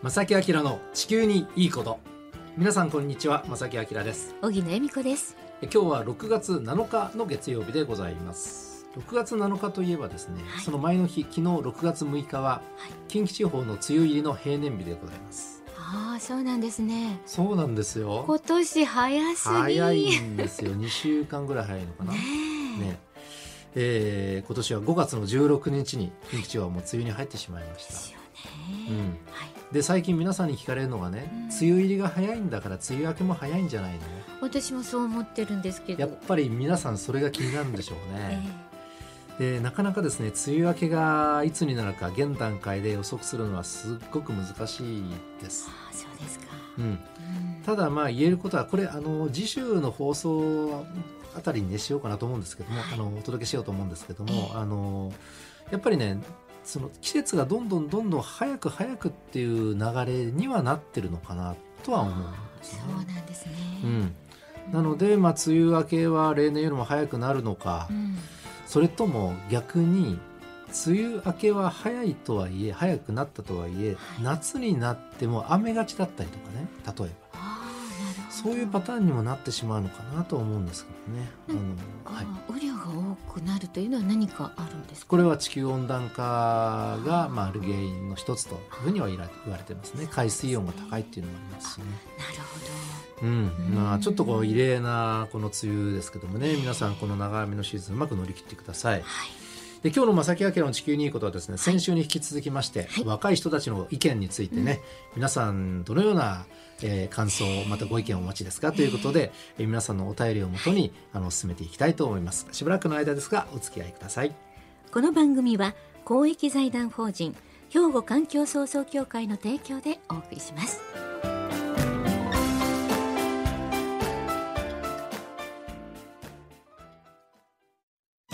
正木明の地球にいいこと。皆さんこんにちは正木明です。小木恵美子です。今日は6月7日の月曜日でございます。6月7日といえばですね、はい、その前の日昨日6月6日は、はい、近畿地方の梅雨入りの平年日でございます。ああそうなんですね。そうなんですよ。今年早すぎ。早いんですよ。2週間ぐらい早いのかな。ねね。えー、今年は5月の16日に近畿地方はもう梅雨に入ってしまいました。ですよね。うん。はい。で最近皆さんに聞かれるのがね、うん、梅雨入りが早いんだから梅雨明けも早いんじゃないの私もそう思ってるんですけど。やっぱり皆さんそれが気になるんでしょうね、えー、でなかなかですね梅雨明けがいつになるか現段階で予測するのはすっごく難しいです。あそうですか、うん、ただまあ言えることはこれあの次週の放送あたりにねしようかなと思うんですけども、はい、あのお届けしようと思うんですけども、えー、あのやっぱりねその季節がどんどんどんどん早く早くっていう流れにはなってるのかなとは思うんですね。そうなんですね、うん、なので、まあ、梅雨明けは例年よりも早くなるのか、うん、それとも逆に梅雨明けは早いとはいえ早くなったとはいえ、はい、夏になっても雨がちだったりとかね例えば。そういうパターンにもなってしまうのかなと思うんですけどね。あのはい、多くなるというのは何かあるんですこれは地球温暖化がまあある原因の一つというふうには言われてますね。海水温が高いっていうのもありますしね。なるほど。うん、まあちょっとこう異例なこの梅雨ですけどもね、皆さんこの長雨のシーズンうまく乗り切ってください。はいで今日の正木明の地球にいいことはですね、先週に引き続きまして、はい、若い人たちの意見についてね、うん、皆さんどのようなえー、感想またご意見をお持ちですかということで、えー、皆さんのお便りをもとにあの進めていきたいと思います。しばらくの間ですがお付き合いください。この番組は公益財団法人兵庫環境創造協会の提供でお送りします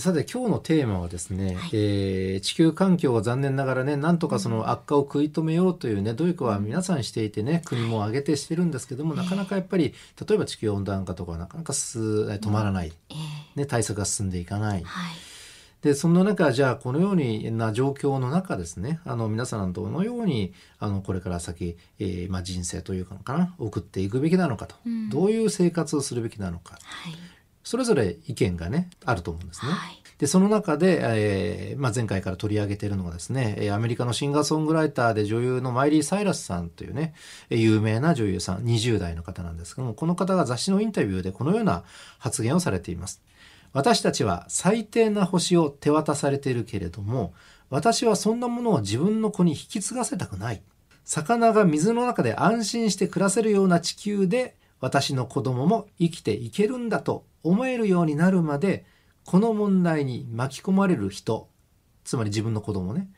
さて今日のテーマはですね、はい、えー、地球環境が残念ながらねなんとかその悪化を食い止めようというね努力は皆さんしていてね国も挙げてしてるんですけども、なかなかやっぱり例えば地球温暖化とかなかなか止まらない、ね、対策が進んでいかない。はい。でそんな中じゃあこのようにな状況の中ですねあの皆さんどのようにあのこれから先、えー、まあ、人生というかな送っていくべきなのかと、うん、どういう生活をするべきなのか、はい、それぞれ意見がねあると思うんですね。はいで、その中で、えー、まあ、前回から取り上げているのがですね、アメリカのシンガーソングライターで女優のマイリー・サイラスさんというね、有名な女優さん、20代の方なんですけども、この方が雑誌のインタビューでこのような発言をされています。私たちは最低な星を手渡されているけれども、私はそんなものを自分の子に引き継がせたくない。魚が水の中で安心して暮らせるような地球で私の子供も生きていけるんだと思えるようになるまで、この問題に巻き込まれる人、つまり自分の子供ね、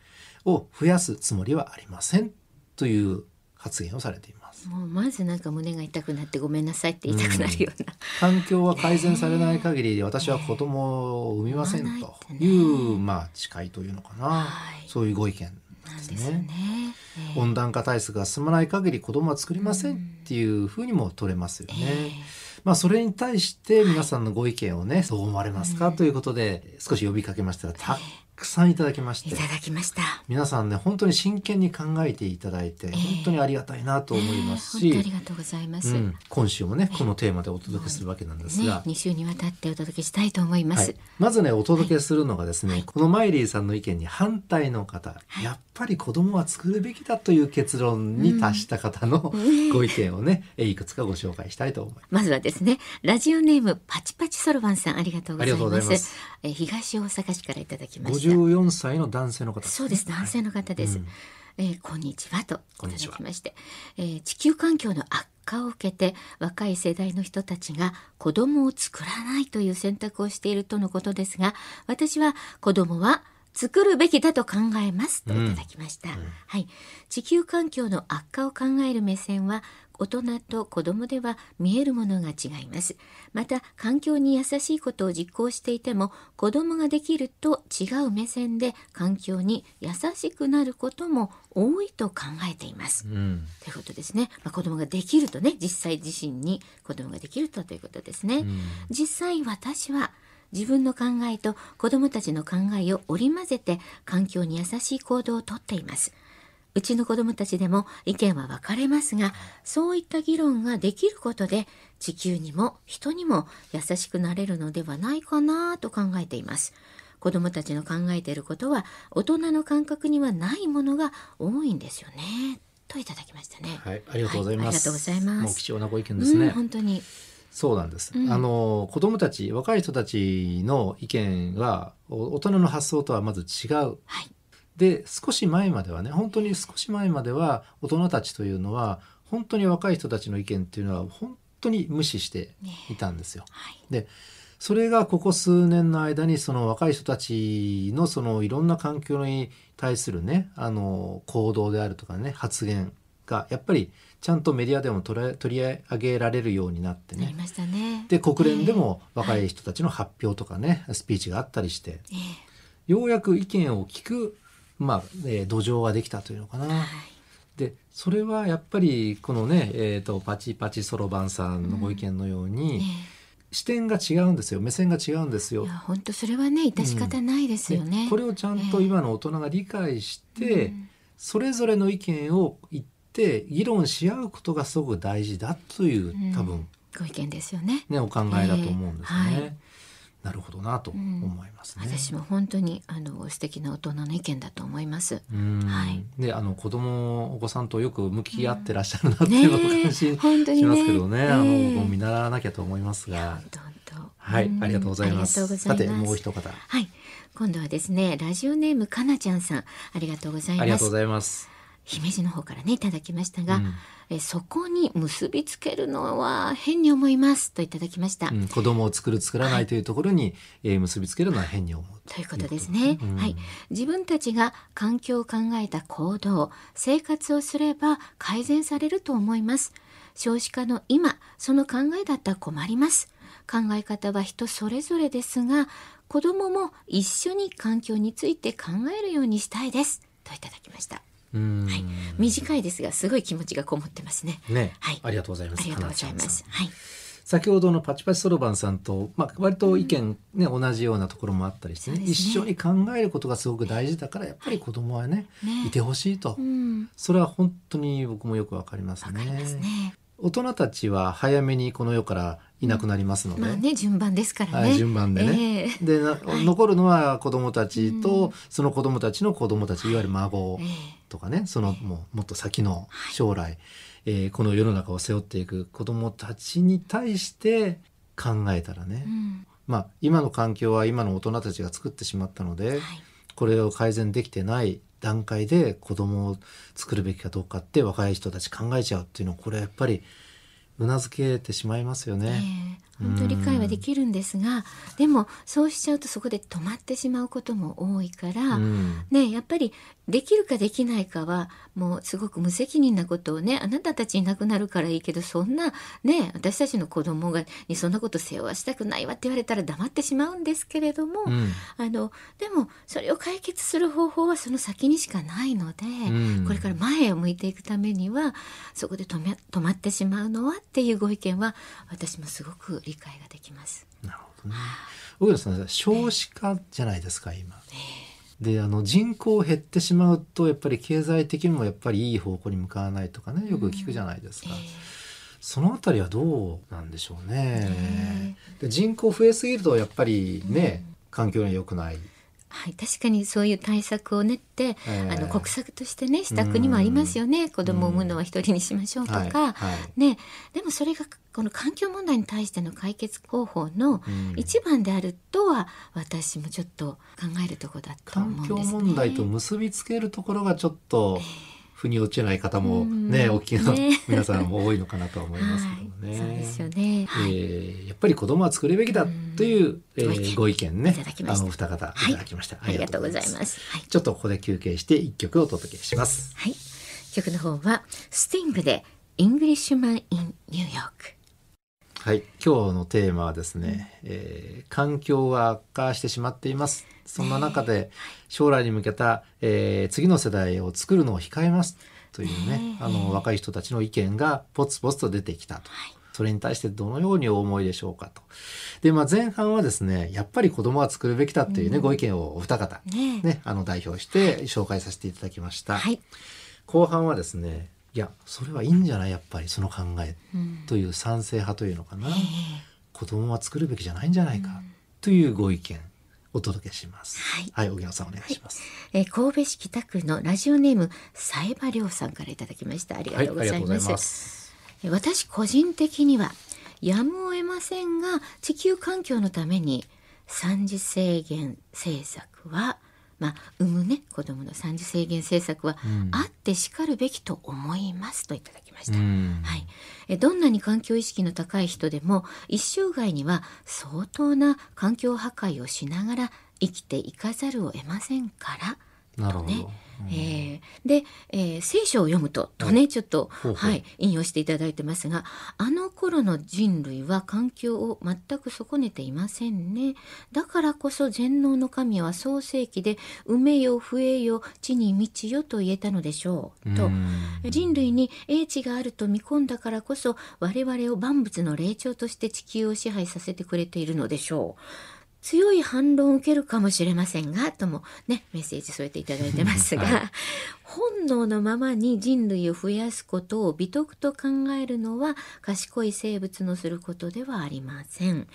を増やすつもりはありません。という発言をされています。もうまずなんか胸が痛くなってごめんなさいって言いたくなるような、うん、環境は改善されない限り私は子供を産みませんという、まあ誓いというのかな、はい、そういうご意見ですね。ね。えー、温暖化対策が進まない限り子供は作りませんっていうふうにも取れますよね。えー、まあそれに対して皆さんのご意見をね、どう思われますか？ということで少し呼びかけましたらたくさんいただきまして。いただきました。皆さんね本当に真剣に考えていただいて、えー、本当にありがたいなと思いますし、えー、ありがとうございます、うん、今週もねこのテーマでお届けするわけなんですが、ね、2週にわたってお届けしたいと思います、はい、まずねお届けするのがですね、はい、このマイリーさんの意見に反対の方、はい、やっぱり子供は作るべきだという結論に達した方のご意見をね、いくつかご紹介したいと思います。まずはですね。ラジオネームパチパチソロバンさんありがとうございます。え東大阪市からいただきました。54歳の男性の方、そうです男性の方です、はい。うん、えー、こんにちはといただきまして、えー、地球環境の悪化を受けて若い世代の人たちが子供を作らないという選択をしているとのことですが私は子供は作るべきだと考えますといただきました、うん。はい。地球環境の悪化を考える目線は大人と子供では見えるものが違います。また環境に優しいことを実行していても子供ができると違う目線で環境に優しくなることも多いと考えています。うん。ということですね、まあ、子供ができるとね実際自身に子供ができるとということですね、うん。実際私は自分の考えと子供たちの考えを織り交ぜて環境に優しい行動をとっています。うちの子供たちでも意見は分かれますがそういった議論ができることで地球にも人にも優しくなれるのではないかなと考えています。子供たちの考えていることは大人の感覚にはないものが多いんですよね。といただきましたね。はい、ありがとうございます。はいありがとうございます。貴重なご意見ですね。うん、本当にそうなんです。うんあの子供たち、若い人たちの意見はお大人の発想とはまず違う。はいで、少し前まではね、本当に少し前までは大人たちというのは本当に若い人たちの意見っていうのは本当に無視していたんですよ。はいでそれがここ数年の間にその若い人たちのそのいろんな環境に対するねあの行動であるとかね発言がやっぱりちゃんとメディアでも取り上げられるようになってね。なりましたね。で国連でも若い人たちの発表とかね、スピーチがあったりして。ええ。ようやく意見を聞く、まあえー土壌ができたというのかな。はい。でそれはやっぱりこのね、えー、とパチパチそろばんさんのご意見のように、え視点が違うんですよ。目線が違うんですよ。本当それはね致し方ないですよね、でこれをちゃんと今の大人が理解して、うん。それぞれの意見を言って議論し合うことがすごく大事だという、うん。多分ご意見ですよね。ねお考えだと思うんですよね。ええ。はい。なるほどなと思いますね。私も本当にあの素敵な大人の意見だと思います。うん。はい。であの子供お子さんとよく向き合ってらっしゃるなっていうのを感心本当にねしますけどね、あの見習わなきゃと思いますが。はい、ん。ありがとうございます。ありがとうございます。さてもう一方、はい。今度はですねラジオネームかなちゃんさん。ありがとうございます。ありがとうございます。姫路の方からねいただきましたが、うん。えそこに結びつけるのは変に思いますといただきました、うん、子供を作る作らないというところに、えー結びつけるのは変に思う。ということですね、うん。はい。自分たちが環境を考えた行動生活をすれば改善されると思います。少子化の今その考えだったら困ります。考え方は人それぞれですが子供も一緒に環境について考えるようにしたいです。といただきました。うんはい。短いですがすごい気持ちがこもってますね。ね、はい。ありがとうございます。ありがとうございます。はい。先ほどのパチパチそろばんさんと、まあ、割と意見、ね同じようなところもあったりしてねね。一緒に考えることがすごく大事だからやっぱり子供はね、ね。いてほしいと、うん。それは本当に僕もよくわかりますね。わかりますね。大人たちは早めにこの世からいなくなりますので、まあね順番ですからね。はい、順番でね、ええ。でな残るのは子供たちと、うん。その子供たちの子供たちいわゆる孫ええ。とかね。そのもうもっと先の将来、えーこの世の中を背負っていく子供たちに対して考えたらね、うん。まあ今の環境は今の大人たちが作ってしまったので、はい。これを改善できてない段階で子供を作るべきかどうかって若い人たち考えちゃうっていうのはこれやっぱりうなずけてしまいますよえね。え本当理解はできるんですがでもそうしちゃうとそこで止まってしまうことも多いから、うん。ねやっぱりできるかできないかはもうすごく無責任なことをねあなたたちいなくなるからいいけどそんなね私たちの子供がにそんなこと背負わしたくないわって言われたら黙ってしまうんですけれども、うんあのでもそれを解決する方法はその先にしかないので、んこれから前を向いていくためにはそこで止め止まってしまうのはっていうご意見は私もすごく理解ができます。なるほどね。小倉さん少子化じゃないですか今。であの人口減ってしまうとやっぱり経済的にもやっぱりいい方向に向かわないとかねよく聞くじゃないですか。そのあたりはどうなんでしょうね。で人口増えすぎるとやっぱりね、環境には良くない。はい、確かにそういう対策を練って、えーあの国策としてねした国もありますよね。子供を産むのは一人にしましょうとか、はいはい。ね、でもそれがこの環境問題に対しての解決方法のうん。一番であるとは私もちょっと考えるところだと思うん環ですね。境問題と結びつけるところがちょっと腑に落ちない方もうんね、お聞きのね 皆さんも多いのかなとは思いますけどもね。はい、そうですよね。はいえーやっぱり子供は作るべきだっという、えご意見ーご意見ねあのお二方いただきました、ありがとうございます。はい。ちょっとここで休憩して一曲お届けしますはい。曲の方は、スティングで、イングリッシュマン・イン・ニューヨーク。はい。今日のテーマはですね、えー環境は悪化してしまっています。そんな中で将来に向けた、えー次の世代を作るのを控えます。というねあの若い人たちの意見がポツポツと出てきたと、それに対してどのようにお思いでしょうかと。で、まあ、前半はですねやっぱり子供は作るべきだっていうね、ご意見をお二方、ねえ。ね、あの代表して紹介させていただきました、はい。後半はですねいやそれはいいんじゃない？やっぱりその考えうん。という賛成派というのかな、え子供は作るべきじゃないんじゃないかというご意見お届けします。はいはい、小木さんお願いします。ーえー神戸市北区のラジオネーム、サイバリョウさんからいただきました。ありがはい、とうございございます。ます。え私個人的にはやむを得ませんが地球環境のために三次制限政策はまあ産むね子供の三次制限政策はうん。あってしかるべきと思いますといただきました。うん。はい、えどんなに環境意識の高い人でも一生涯には相当な環境破壊をしながら生きていかざるを得ませんからなるほど。ねえーで、えー聖書を読むととね、ちょっとはい引用していただいてますがあの頃の人類は環境を全く損ねていませんねだからこそ全能の神は創世記で「埋めよ増えよ地に満ちよ」と言えたのでしょうと。うん人類に英知があると見込んだからこそ我々を万物の霊長として地球を支配させてくれているのでしょう。強い反論を受けるかもしれませんが、ともね、メッセージ添えていただいてますが、は本能のままに人類を増やすことを美徳と考えるのは賢い生物のすることではありません。うん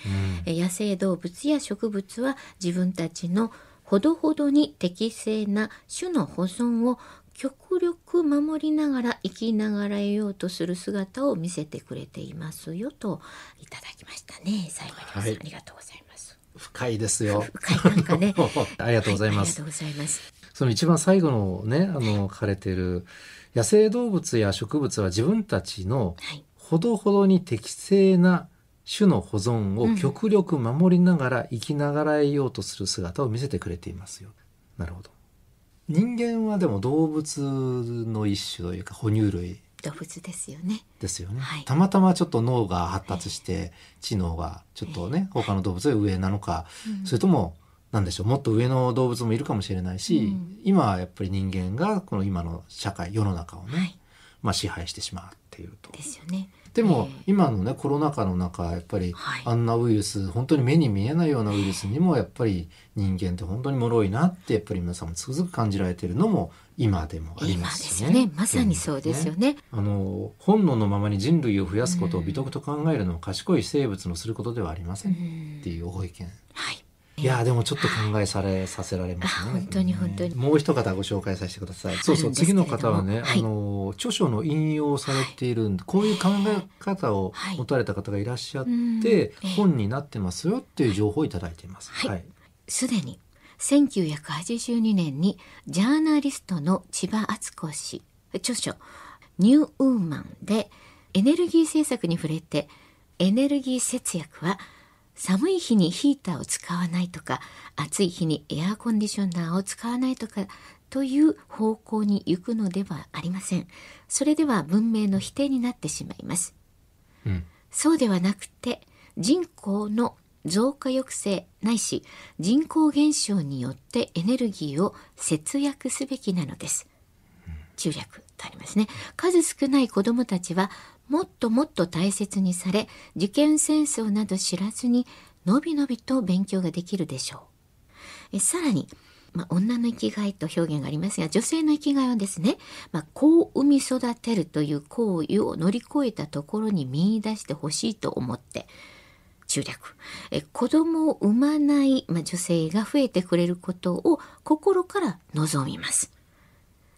え野生動物や植物は自分たちのほどほどに適正な種の保存を極力守りながら生きながらえようとする姿を見せてくれていますよといただきましたね。最後に、はいありがとうございます。深いですよ。深いなんかね ありがとうございます。はありがとうございます。その一番最後のね、あの書かれている野生動物や植物は自分たちのはい。ほどほどに適正な種の保存を極力守りながら生きながらえようとする姿を見せてくれていますよ。なるほど。人間はでも動物の一種というか哺乳類動物ですよね。ですよね、はいたまたまちょっと脳が発達して知能がちょっとね他の動物より上なのか、それともなんでしょうもっと上の動物もいるかもしれないし、うん今はやっぱり人間がこの今の社会世の中をね、はい。まあ、支配してしまうっていうと。ですよね。でも、えー今のねコロナ禍の中やっぱり、はいあんなウイルス本当に目に見えないようなウイルスにもやっぱり人間って本当に脆いなってやっぱり皆さんもつくづく感じられているのも今でもありますよね。すよね。まさにそうですよね。あの本能のままに人類を増やすことを美徳と考えるのは賢い生物のすることではありませんっていうご意見。はい。いやーでもちょっと考えされさせられますね。あ本当に本当にもう一方ご紹介させてください。そうそう次の方はね、はいあの著書の引用されているんで、こういう考え方をはい持たれた方がいらっしゃって、本になってますよっていう情報をいただいています。はいすでに1982年にジャーナリストの千葉敦子氏著書「ニューウーマン」でエネルギー政策に触れてエネルギー節約は寒い日にヒーターを使わないとか暑い日にエアコンディショナーを使わないとかという方向に行くのではありません。それでは文明の否定になってしまいます。うんそうではなくて人口の増加抑制ないし人口減少によってエネルギーを節約すべきなのです。中略とありますね。数少ない子どもたちはもっともっと大切にされ受験戦争など知らずにのびのびと勉強ができるでしょう。えさらに、まあ、女の生きがいと表現がありますが女性の生きがいはですね、まあ、子を産み育てるという行為を乗り越えたところに見出してほしいと思って中略え子供を産まない、まあ、女性が増えてくれることを心から望みます。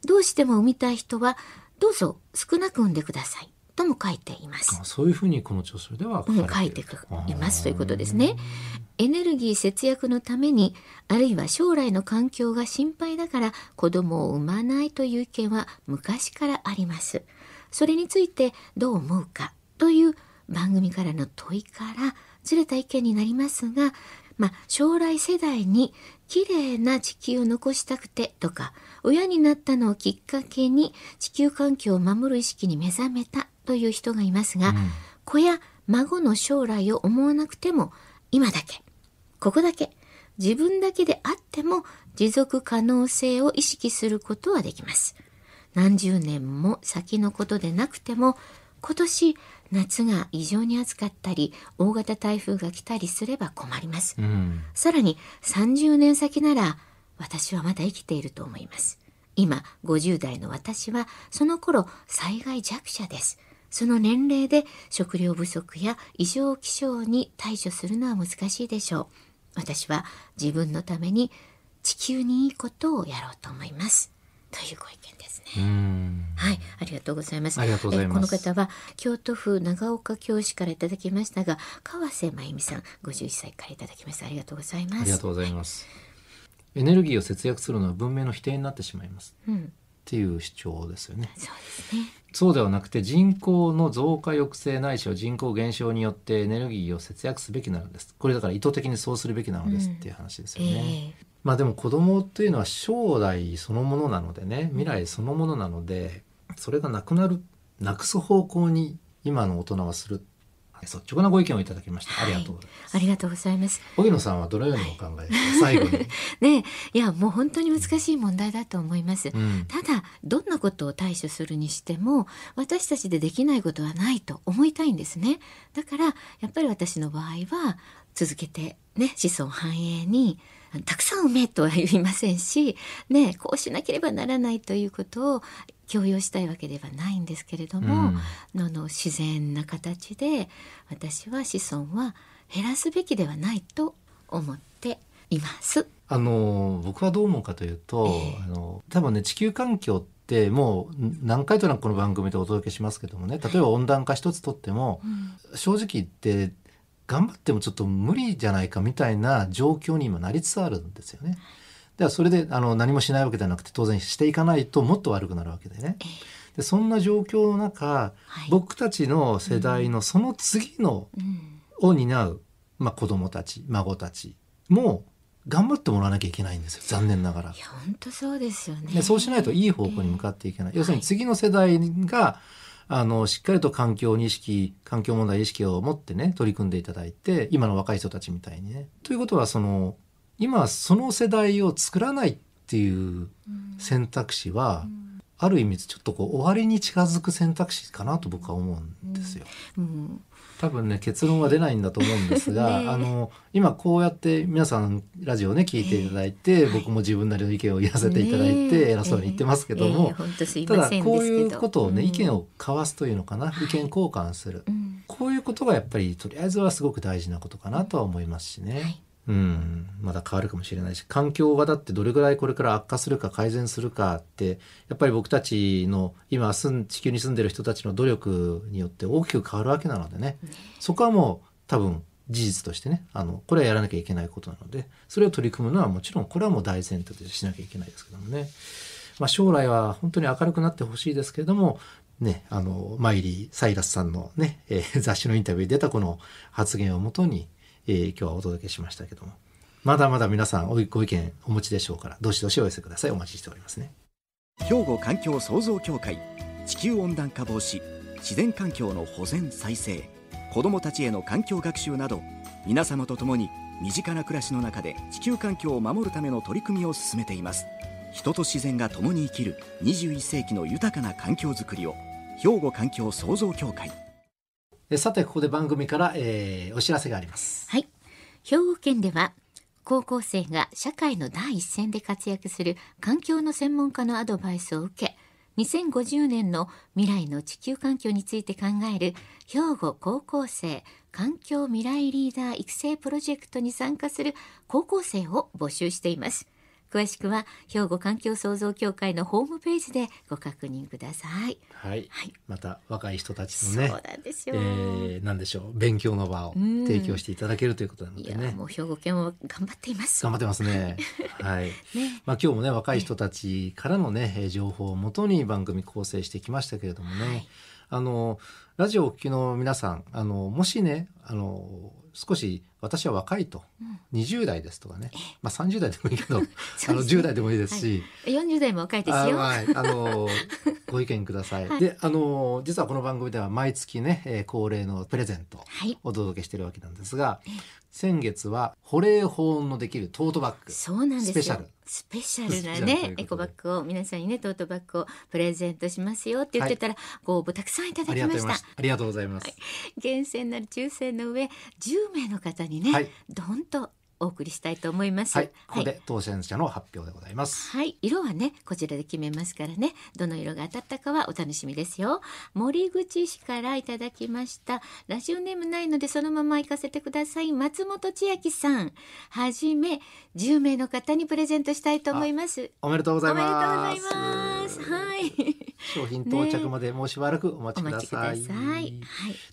どうしても産みたい人はどうぞ少なく産んでくださいとも書いています。あそういうふうにこの著書では書うん、か書いてれているいますということですね。エネルギー節約のためにあるいは将来の環境が心配だから子供を産まないという意見は昔からあります。それについてどう思うかという番組からの問いからずれた意見になりますが、まあ、将来世代に綺麗な地球を残したくてとか、親になったのをきっかけに地球環境を守る意識に目覚めたという人がいますが、うん、子や孫の将来を思わなくても、今だけ、ここだけ、自分だけであっても持続可能性を意識することはできます。何十年も先のことでなくても、今年夏が異常に暑かったり大型台風が来たりすれば困ります、うん、さらに30年先なら私はまだ生きていると思います。今50代の私はその頃災害弱者です。その年齢で食料不足や異常気象に対処するのは難しいでしょう。私は自分のために地球にいいことをやろうと思いますというご意見ですね。はい、ありがとうございます。ありがとうございます。この方は京都府長岡京市からいただきましたが、川瀬真由美さん、五十一歳からいただきました。ありがとうございます。ありがとうございます。エネルギーを節約するのは文明の否定になってしまいます。うん、っていう主張ですよね。そうですね。そうではなくて人口の増加抑制ないしは人口減少によってエネルギーを節約すべきなのです。これだから意図的にそうするべきなのですっていう話ですよね。うんえーまあでも子供というのは将来そのものなのでね未来そのものなのでそれがなくなるなくす方向に今の大人はする。率直なご意見をいただきました、はい、ありがとうございます。ありがとうございます。荻野さんはどのようにお考えですか、はい、最後に。ねいやもう本当に難しい問題だと思います、うん、ただどんなことを対処するにしても私たちでできないことはないと思いたいんですね。だからやっぱり私の場合は続けてね子孫繁栄にたくさん産めとは言いませんし、ね、こうしなければならないということを強要したいわけではないんですけれども、うん、あの自然な形で私は子孫は減らすべきではないと思っています。あの僕はどう思うかというと、えー、あの多分ね地球環境ってもう何回となくこの番組でお届けしますけどもね例えば温暖化一つとっても、うん、正直言って頑張ってもちょっと無理じゃないかみたいな状況に今なりつつあるんですよね。ではそれであの何もしないわけではなくて当然していかないともっと悪くなるわけでね。でそんな状況の中、はい、僕たちの世代のその次の、を担う、まあ、子供たち孫たちも頑張ってもらわなきゃいけないんですよ残念ながら。いや本当そうですよねでそうしないといい方向に向かっていけない。えー、要するに次の世代が、はいあの、しっかりと環境に意識、環境問題意識を持ってね、取り組んでいただいて、今の若い人たちみたいにね。ということは、その、今その世代を作らないっていう選択肢は、ある意味ちょっとこう終わりに近づく選択肢かなと僕は思うんですよ。うん、多分ね結論は出ないんだと思うんですが、ね、あの今こうやって皆さんラジオね聞いていただいて、え。ー、僕も自分なりの意見を言わせていただいて、偉そうに言ってますけども、えー、た。だこういうことをね、うん、意見を交わすというのかな、意見交換する、こういうことがやっぱりとりあえずはすごく大事なことかなとは思いますしね。はいうん、まだ変わるかもしれないし環境がだってどれぐらいこれから悪化するか改善するかってやっぱり僕たちの今住ん地球に住んでる人たちの努力によって大きく変わるわけなのでね、そこはもう多分事実としてねあのこれはやらなきゃいけないことなのでそれを取り組むのはもちろんこれはもう大前提としてしなきゃいけないですけどもね、まあ、将来は本当に明るくなってほしいですけれどもね、あの、マイリー・サイラスさんのね、えー、雑誌のインタビューに出たこの発言をもとに、えー、今日はお届けしましたけども。まだまだ皆さんご意見お持ちでしょうからどしどしお寄せください。お待ちしておりますね。兵庫環境創造協会地球温暖化防止自然環境の保全再生子どもたちへの環境学習など皆様と共に身近な暮らしの中で地球環境を守るための取り組みを進めています。人と自然が共に生きる21世紀の豊かな環境づくりを兵庫環境創造協会。さてここで番組から、えー、お知らせがあります。はい。兵庫県では高校生が社会の第一線で活躍する環境の専門家のアドバイスを受け2050年の未来の地球環境について考える兵庫高校生環境未来リーダー育成プロジェクトに参加する高校生を募集しています。詳しくは兵庫環境創造協会のホームページでご確認ください。はい。はい、また若い人たちのね、そうなんですよ。えー、なんでしょう、勉強の場を提供していただけるということなのでね。もう兵庫県は頑張っています。頑張ってますね。はい。ね、まあ今日もね若い人たちからのね情報をもとに番組構成してきましたけれどもね。はい、あのラジオをお聞きの皆さんあのもしねあの少し私は若いと、うん、20代ですとかね、まあ、30代でもいいけど、あの10代でもいいですし、はい、40代も若いですよ。あ,、あの ご意見ください。はい、であの実はこの番組では毎月ね、えー、恒例のプレゼントをお届けしているわけなんですが、はい、先月は保冷保温のできるトートバッグ。そうなんですスペシャル。スペシャルなねエコバッグを皆さんにねトートバッグをプレゼントしますよって言ってたら、はい、ご応募たくさんいただきました。ありがとうございます、はい、厳選なる抽選の上10名の方にね、はい、どんとお送りしたいと思います。はい、ここで当選者の発表でございます。はい、色はね、こちらで決めますからね、どの色が当たったかはお楽しみですよ。森口氏からいただきました。ラジオネームないのでそのまま行かせてください。松本千秋さん、はじめ10名の方にプレゼントしたいと思います。おめでとうございます。おめでとうございます。はい。商品到着までもうしばらくお待ちください。ね、はい。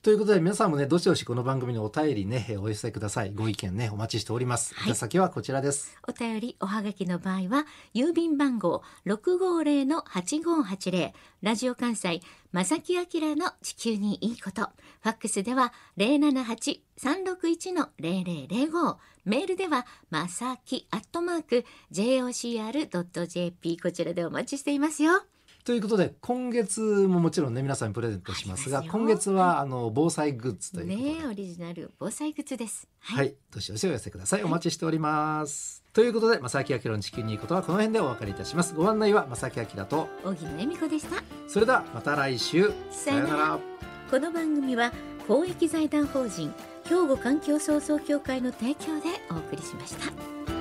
ということで皆さんもねどしどしこの番組のお便りねお寄せください。ご意見ねお待ちしております。はい、先はこちらです。お便りおはがきの場合は郵便番号六五零の八五八零ラジオ関西正木明の地球にいいこと。ファックスでは零七八三六一の零零零五メールではまさきアットマーク jocr ドット jp こちらでお待ちしていますよ。ということで今月ももちろんね皆さんにプレゼントしますが今月はあの防災グッズということで、ね、オリジナル防災グッズです。はい、どしどしお寄せください。お待ちしております、ということで正木明の地球にいいことはこの辺でお別れいたします。ご案内は正木明と小木恵美子でした。それではまた来週。さよなら。この番組は公益財団法人兵庫環境創造協会の提供でお送りしました。